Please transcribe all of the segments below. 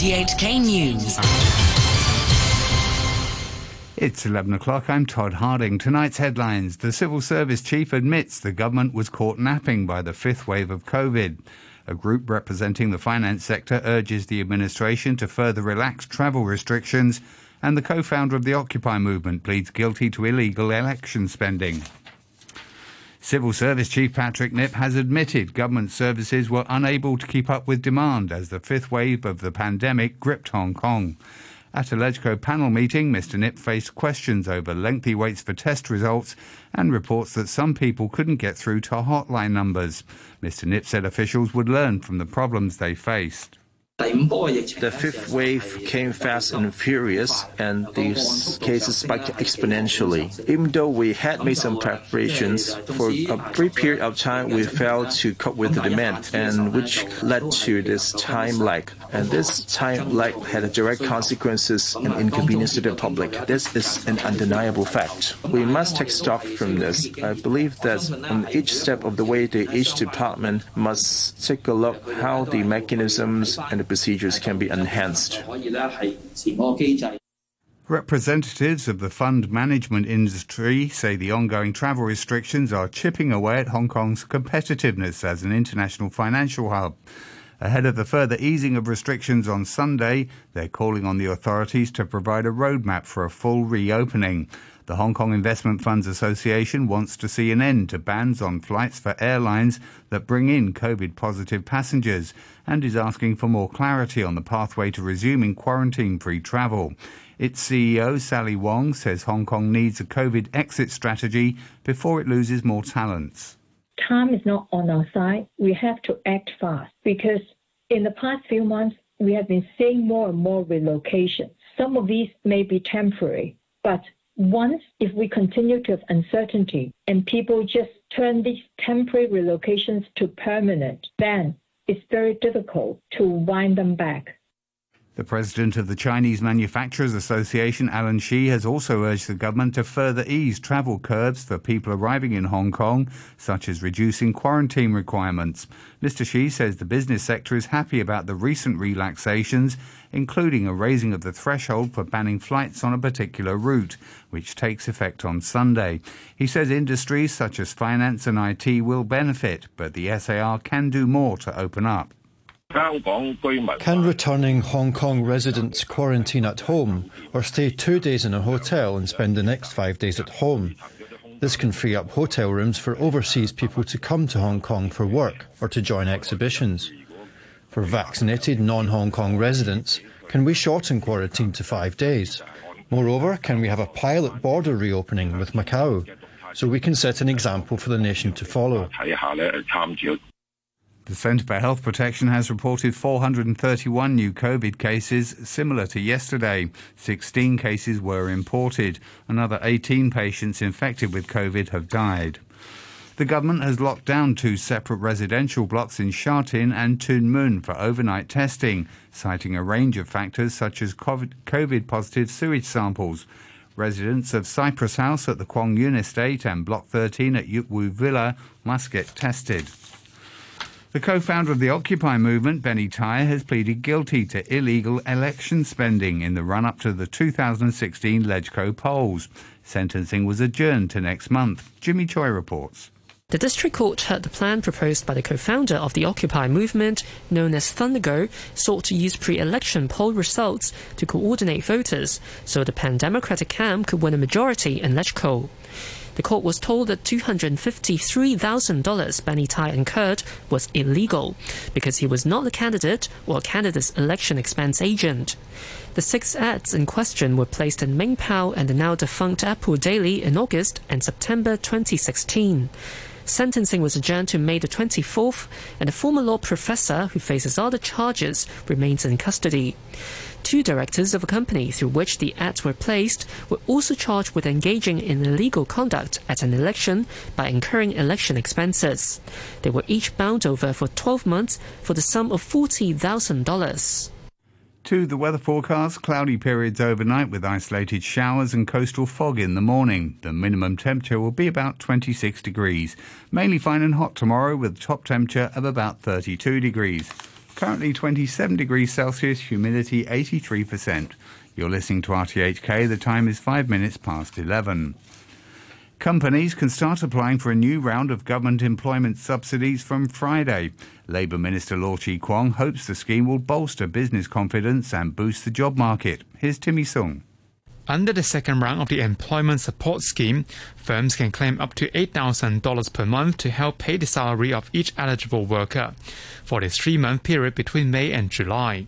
RTHK News. It's 11 o'clock. I'm Todd Harding. Tonight's headlines. The civil service chief admits the government was caught napping by the fifth wave of COVID. A group representing the finance sector urges the administration to further relax travel restrictions, and the co founder of the Occupy movement pleads guilty to illegal election spending. Civil Service Chief Patrick Nip has admitted government services were unable to keep up with demand as the fifth wave of the pandemic gripped Hong Kong. At a LegCo panel meeting, Mr. Nip faced questions over lengthy waits for test results and reports that some people couldn't get through to hotline numbers. Mr. Nip said officials would learn from the problems they faced. The fifth wave came fast and furious, and these cases spiked exponentially. Even though we had made some preparations, for a brief period of time we failed to cope with the demand, and which led to this time lag. And this time lag had direct consequences and inconvenience to the public. This is an undeniable fact. We must take stock from this. I believe that on each step of the way, each department must take a look how the mechanisms and the procedures can be enhanced. Representatives of the fund management industry say the ongoing travel restrictions are chipping away at Hong Kong's competitiveness as an international financial hub. Ahead of the further easing of restrictions on Sunday, they're calling on the authorities to provide a roadmap for a full reopening. The Hong Kong Investment Funds Association wants to see an end to bans on flights for airlines that bring in COVID positive passengers and is asking for more clarity on the pathway to resuming quarantine free travel. Its CEO, Sally Wong, says Hong Kong needs a COVID exit strategy before it loses more talents. Time is not on our side. We have to act fast because in the past few months, we have been seeing more and more relocations. Some of these may be temporary, but once, if we continue to have uncertainty and people just turn these temporary relocations to permanent, then it's very difficult to wind them back. The president of the Chinese Manufacturers Association, Alan Shi, has also urged the government to further ease travel curbs for people arriving in Hong Kong, such as reducing quarantine requirements. Mr. Shi says the business sector is happy about the recent relaxations, including a raising of the threshold for banning flights on a particular route, which takes effect on Sunday. He says industries such as finance and IT will benefit, but the SAR can do more to open up. Can returning Hong Kong residents quarantine at home or stay two days in a hotel and spend the next five days at home? This can free up hotel rooms for overseas people to come to Hong Kong for work or to join exhibitions. For vaccinated non Hong Kong residents, can we shorten quarantine to five days? Moreover, can we have a pilot border reopening with Macau so we can set an example for the nation to follow? The Centre for Health Protection has reported 431 new COVID cases, similar to yesterday. 16 cases were imported. Another 18 patients infected with COVID have died. The government has locked down two separate residential blocks in Sha Tin and Tuen Mun for overnight testing, citing a range of factors such as COVID positive sewage samples. Residents of Cypress House at the Kwong Yuen Estate and Block 13 at Yuk Wu Villa must get tested. The co founder of the Occupy movement, Benny Tai, has pleaded guilty to illegal election spending in the run up to the 2016 LegCo polls. Sentencing was adjourned to next month. Jimmy Choi reports. The district court heard the plan proposed by the co-founder of the Occupy movement, known as Thundergo, sought to use pre-election poll results to coordinate voters so the pan-democratic camp could win a majority in LegCo. The court was told that $253,000 Benny Tai incurred was illegal because he was not a candidate or a candidate's election expense agent. The six ads in question were placed in Ming Pao and the now defunct Apple Daily in August and September 2016. Sentencing was adjourned to May the 24th, and a former law professor who faces other charges remains in custody. Two directors of a company through which the ads were placed were also charged with engaging in illegal conduct at an election by incurring election expenses. They were each bound over for 12 months for the sum of $40,000. To the weather forecast, cloudy periods overnight with isolated showers and coastal fog in the morning. The minimum temperature will be about 26 degrees. Mainly fine and hot tomorrow with top temperature of about 32 degrees. Currently 27 degrees Celsius, humidity 83%. You're listening to RTHK. The time is five minutes past 11. Companies can start applying for a new round of government employment subsidies from Friday. Labour Minister Law Chi Kwong hopes the scheme will bolster business confidence and boost the job market. Here's Timmy Sung. Under the second round of the employment support scheme, firms can claim up to $8,000 per month to help pay the salary of each eligible worker for the three month period between May and July.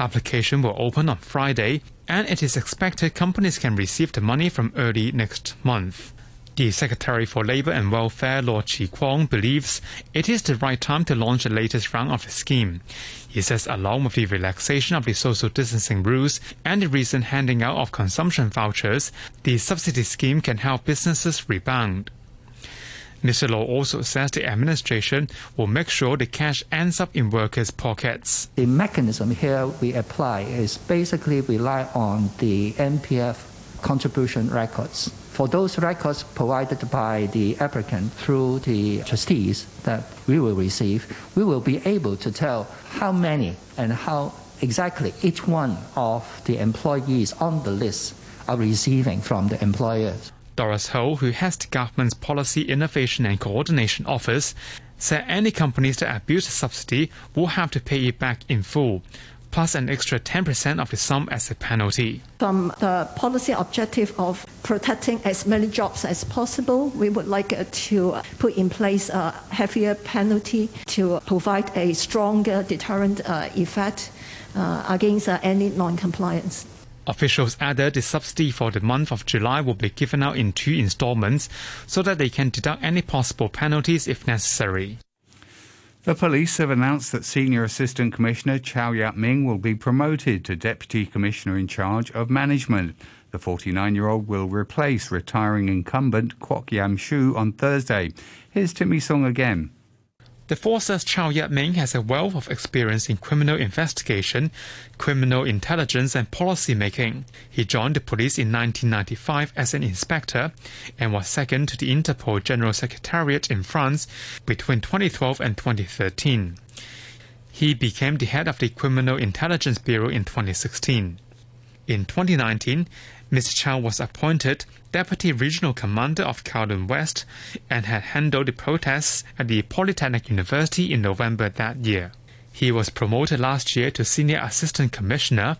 Application will open on Friday, and it is expected companies can receive the money from early next month. The Secretary for Labour and Welfare, Law Chi Kwong, believes it is the right time to launch the latest round of the scheme. He says, along with the relaxation of the social distancing rules and the recent handing out of consumption vouchers, the subsidy scheme can help businesses rebound. Mr. Law also says the administration will make sure the cash ends up in workers' pockets. The mechanism here we apply is basically rely on the MPF contribution records for those records provided by the applicant through the trustees that we will receive, we will be able to tell how many and how exactly each one of the employees on the list are receiving from the employers. Doris Ho, who has the government's Policy Innovation and Coordination Office, said any companies that abuse the subsidy will have to pay it back in full plus an extra 10% of the sum as a penalty. From the policy objective of protecting as many jobs as possible, we would like to put in place a heavier penalty to provide a stronger deterrent uh, effect uh, against uh, any non-compliance. Officials added the subsidy for the month of July will be given out in two installments so that they can deduct any possible penalties if necessary. The police have announced that Senior Assistant Commissioner Chow Yat Ming will be promoted to Deputy Commissioner in charge of management. The 49 year old will replace retiring incumbent Kwok Yam Shu on Thursday. Here's Timmy Sung again. The forces Chow Yat-ming has a wealth of experience in criminal investigation, criminal intelligence and policy making. He joined the police in 1995 as an inspector and was second to the Interpol General Secretariat in France between 2012 and 2013. He became the head of the Criminal Intelligence Bureau in 2016. In 2019, Mr. Chow was appointed Deputy Regional Commander of Kowloon West and had handled the protests at the Polytechnic University in November that year. He was promoted last year to Senior Assistant Commissioner,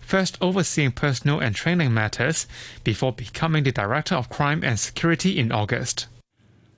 first overseeing personnel and training matters before becoming the Director of Crime and Security in August.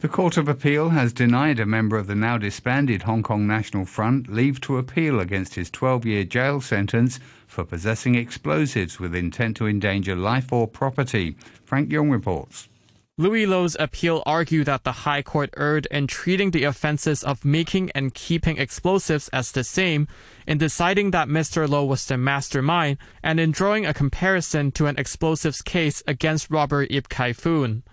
The Court of Appeal has denied a member of the now disbanded Hong Kong National Front leave to appeal against his 12 year jail sentence for possessing explosives with intent to endanger life or property. Frank Young reports. Louis Lo's appeal argued that the High Court erred in treating the offenses of making and keeping explosives as the same, in deciding that Mr. Lo was the mastermind, and in drawing a comparison to an explosives case against robber Yip Kai Foon.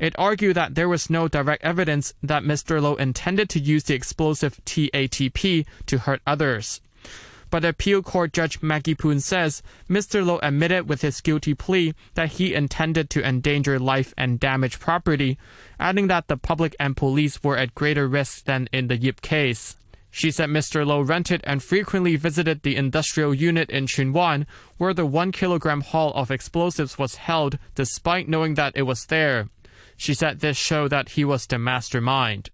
It argued that there was no direct evidence that Mr. Lo intended to use the explosive TATP to hurt others. But appeal court judge Maggie Poon says Mr. Lo admitted with his guilty plea that he intended to endanger life and damage property, adding that the public and police were at greater risk than in the Yip case. She said Mr. Lo rented and frequently visited the industrial unit in Tsuen Wan, where the one kilogram haul of explosives was held, despite knowing that it was there. She said this showed that he was the mastermind.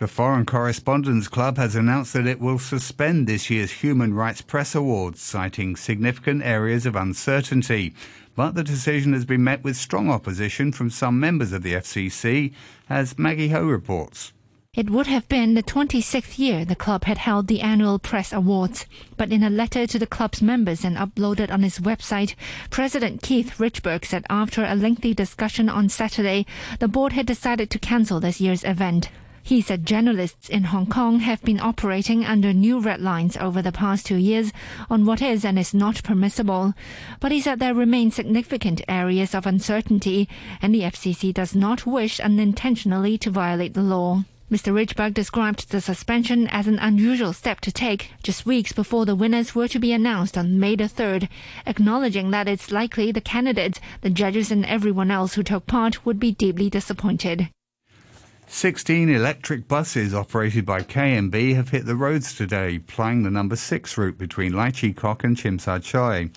The Foreign Correspondents Club has announced that it will suspend this year's Human Rights Press Awards, citing significant areas of uncertainty. But the decision has been met with strong opposition from some members of the FCC, as Maggie Ho reports. It would have been the 26th year the club had held the annual press awards, but in a letter to the club's members and uploaded on its website, President Keith Richburg said after a lengthy discussion on Saturday, the board had decided to cancel this year's event. He said journalists in Hong Kong have been operating under new red lines over the past two years on what is and is not permissible. But he said there remain significant areas of uncertainty, and the FCC does not wish unintentionally to violate the law. Mr. Richburg described the suspension as an unusual step to take just weeks before the winners were to be announced on May the 3rd, acknowledging that it's likely the candidates, the judges and everyone else who took part would be deeply disappointed. 16 electric buses operated by KMB have hit the roads today, plying the number 6 route between Lai Chi Kok and Sha Tsui.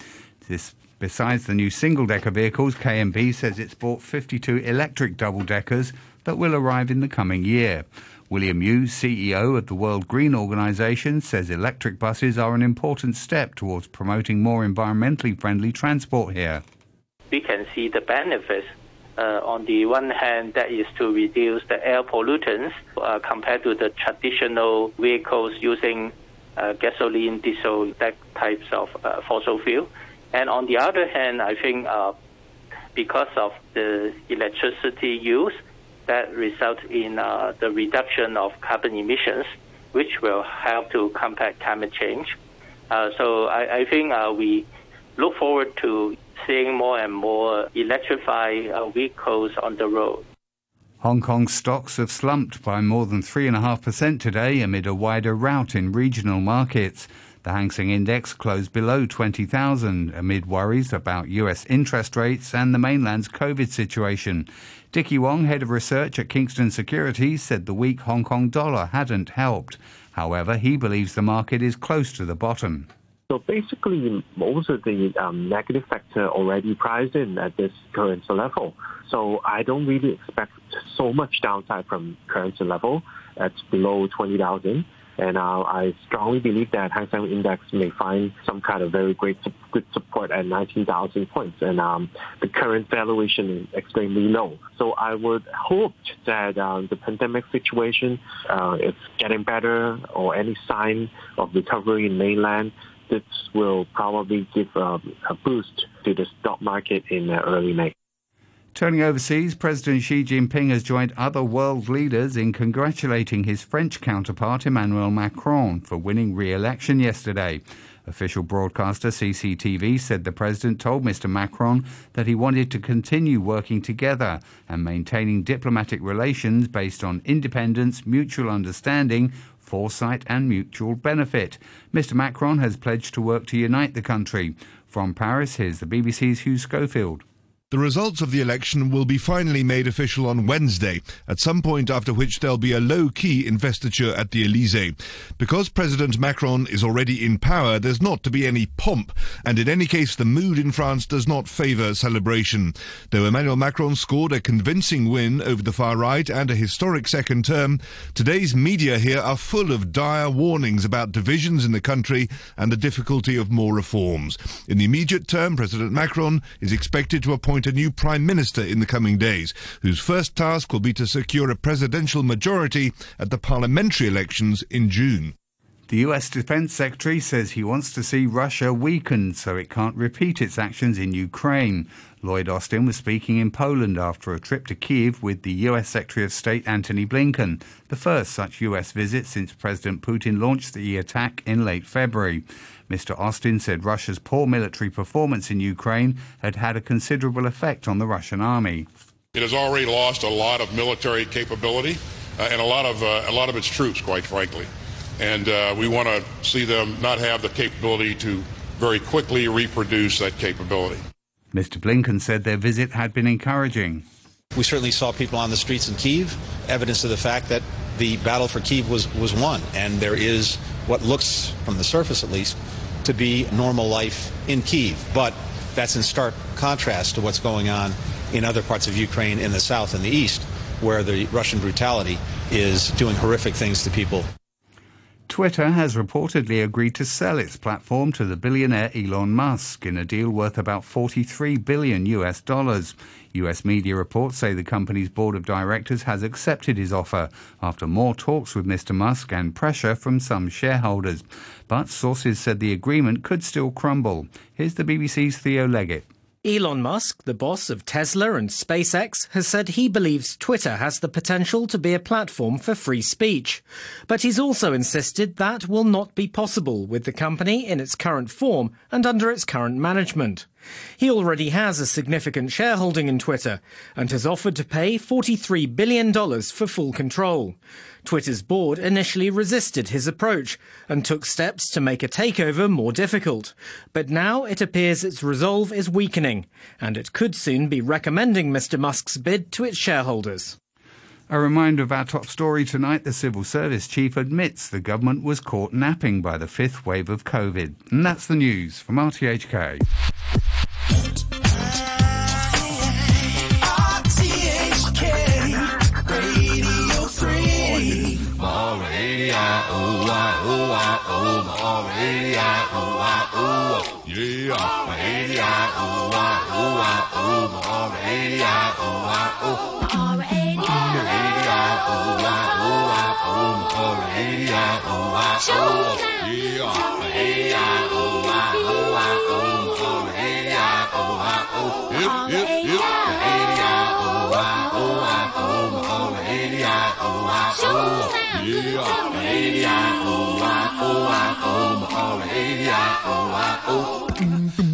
This, besides the new single-decker vehicles, KMB says it's bought 52 electric double-deckers that will arrive in the coming year. William Yu, CEO of the World Green Organization, says electric buses are an important step towards promoting more environmentally friendly transport here. We can see the benefits uh, on the one hand, that is to reduce the air pollutants uh, compared to the traditional vehicles using uh, gasoline, diesel, that types of uh, fossil fuel. And on the other hand, I think uh, because of the electricity use, that result in uh, the reduction of carbon emissions, which will help to combat climate change. so I, I think we look forward to seeing more and more electrified uh, vehicles on the road. Hong Kong stocks have slumped by more than 3.5% today amid a wider rout in regional markets. The Hang Seng Index closed below 20,000 amid worries about US interest rates and the mainland's COVID situation. Dickie Wong, head of research at Kingston Securities, said the weak Hong Kong dollar hadn't helped. However, he believes the market is close to the bottom. So basically, most of the um, negative factor already priced in at this currency level. So I don't really expect so much downside from currency level at below 20,000. And uh, I strongly believe that Hang Seng Index may find some kind of very great good support at 19,000 points. And um, the current valuation is extremely low. So I would hope that uh, the pandemic situation uh, is getting better or any sign of recovery in mainland this will probably give a, a boost to the stock market in uh, early May. Turning overseas, President Xi Jinping has joined other world leaders in congratulating his French counterpart Emmanuel Macron for winning re-election yesterday. Official broadcaster CCTV said the president told Mr. Macron that he wanted to continue working together and maintaining diplomatic relations based on independence, mutual understanding, foresight and mutual benefit. Mr Macron has pledged to work to unite the country. From Paris, here's the BBC's Hugh Schofield. The results of the election will be finally made official on Wednesday, at some point after which there'll be a low-key investiture at the Elysee. Because President Macron is already in power, there's not to be any pomp, and in any case the mood in France does not favour celebration. Though Emmanuel Macron scored a convincing win over the far right and a historic second term, today's media here are full of dire warnings about divisions in the country and the difficulty of more reforms. In the immediate term, President Macron is expected to appoint appoint a new Prime Minister in the coming days, whose first task will be to secure a presidential majority at the parliamentary elections in June. The US Defense Secretary says he wants to see Russia weakened so it can't repeat its actions in Ukraine. Lloyd Austin was speaking in Poland after a trip to Kiev with the US Secretary of State Antony Blinken, the first such US visit since President Putin launched the attack in late February. Mr. Austin said Russia's poor military performance in Ukraine had had a considerable effect on the Russian army. It has already lost a lot of military capability uh, and a lot of uh, a lot of its troops, quite frankly. And uh, we want to see them not have the capability to very quickly reproduce that capability. Mr. Blinken said their visit had been encouraging. We certainly saw people on the streets in Kiev, evidence of the fact that the battle for Kiev was, was won. And there is what looks, from the surface at least, to be normal life in Kiev. But that's in stark contrast to what's going on in other parts of Ukraine in the south and the east, where the Russian brutality is doing horrific things to people. Twitter has reportedly agreed to sell its platform to the billionaire Elon Musk in a deal worth about 43 billion US dollars. US media reports say the company's board of directors has accepted his offer after more talks with Mr. Musk and pressure from some shareholders. But sources said the agreement could still crumble. Here's the BBC's Theo Leggett. Elon Musk, the boss of Tesla and SpaceX, has said he believes Twitter has the potential to be a platform for free speech. But he's also insisted that will not be possible with the company in its current form and under its current management. He already has a significant shareholding in Twitter and has offered to pay $43 billion for full control. Twitter's board initially resisted his approach and took steps to make a takeover more difficult. But now it appears its resolve is weakening, and it could soon be recommending Mr. Musk's bid to its shareholders. A reminder of our top story tonight the civil service chief admits the government was caught napping by the fifth wave of COVID. And that's the news from RTHK. ooh, yeah, baby, ooh, ah, ooh, ah, ooh, ah, ooh, ah, hey, yeah, ooh. Showtime. Yeah. oh, yeah, oh, I, oh, I, oh, my, oh, oh, oh.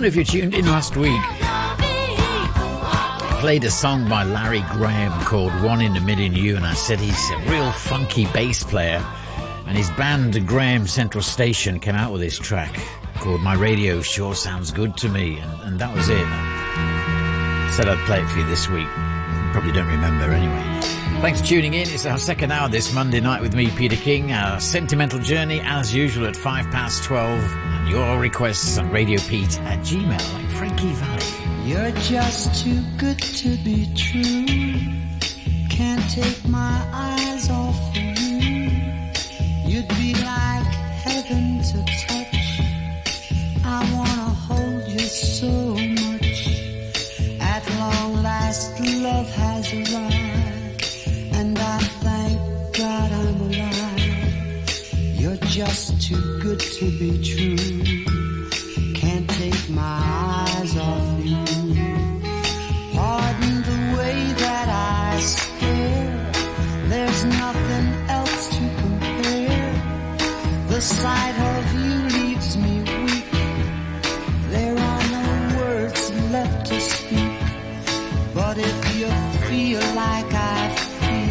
Don't know if you tuned in last week. I played a song by Larry Graham called One in a Million You, and I said he's a real funky bass player. And his band, Graham Central Station, came out with this track called My Radio Sure Sounds Good to Me, and, and that was it. said I'd play it for you this week. Probably don't remember anyway. Thanks for tuning in. It's our second hour this Monday night with me, Peter King. Our sentimental journey, as usual, at five past twelve your requests on Radio Pete at Gmail, like Frankie Valli. You're just too good to be true. Can't take my eyes off of you. You'd be like heaven to touch. I wanna hold you so much. At long last, love has arrived, and I thank God I'm alive. You're just too good to be true.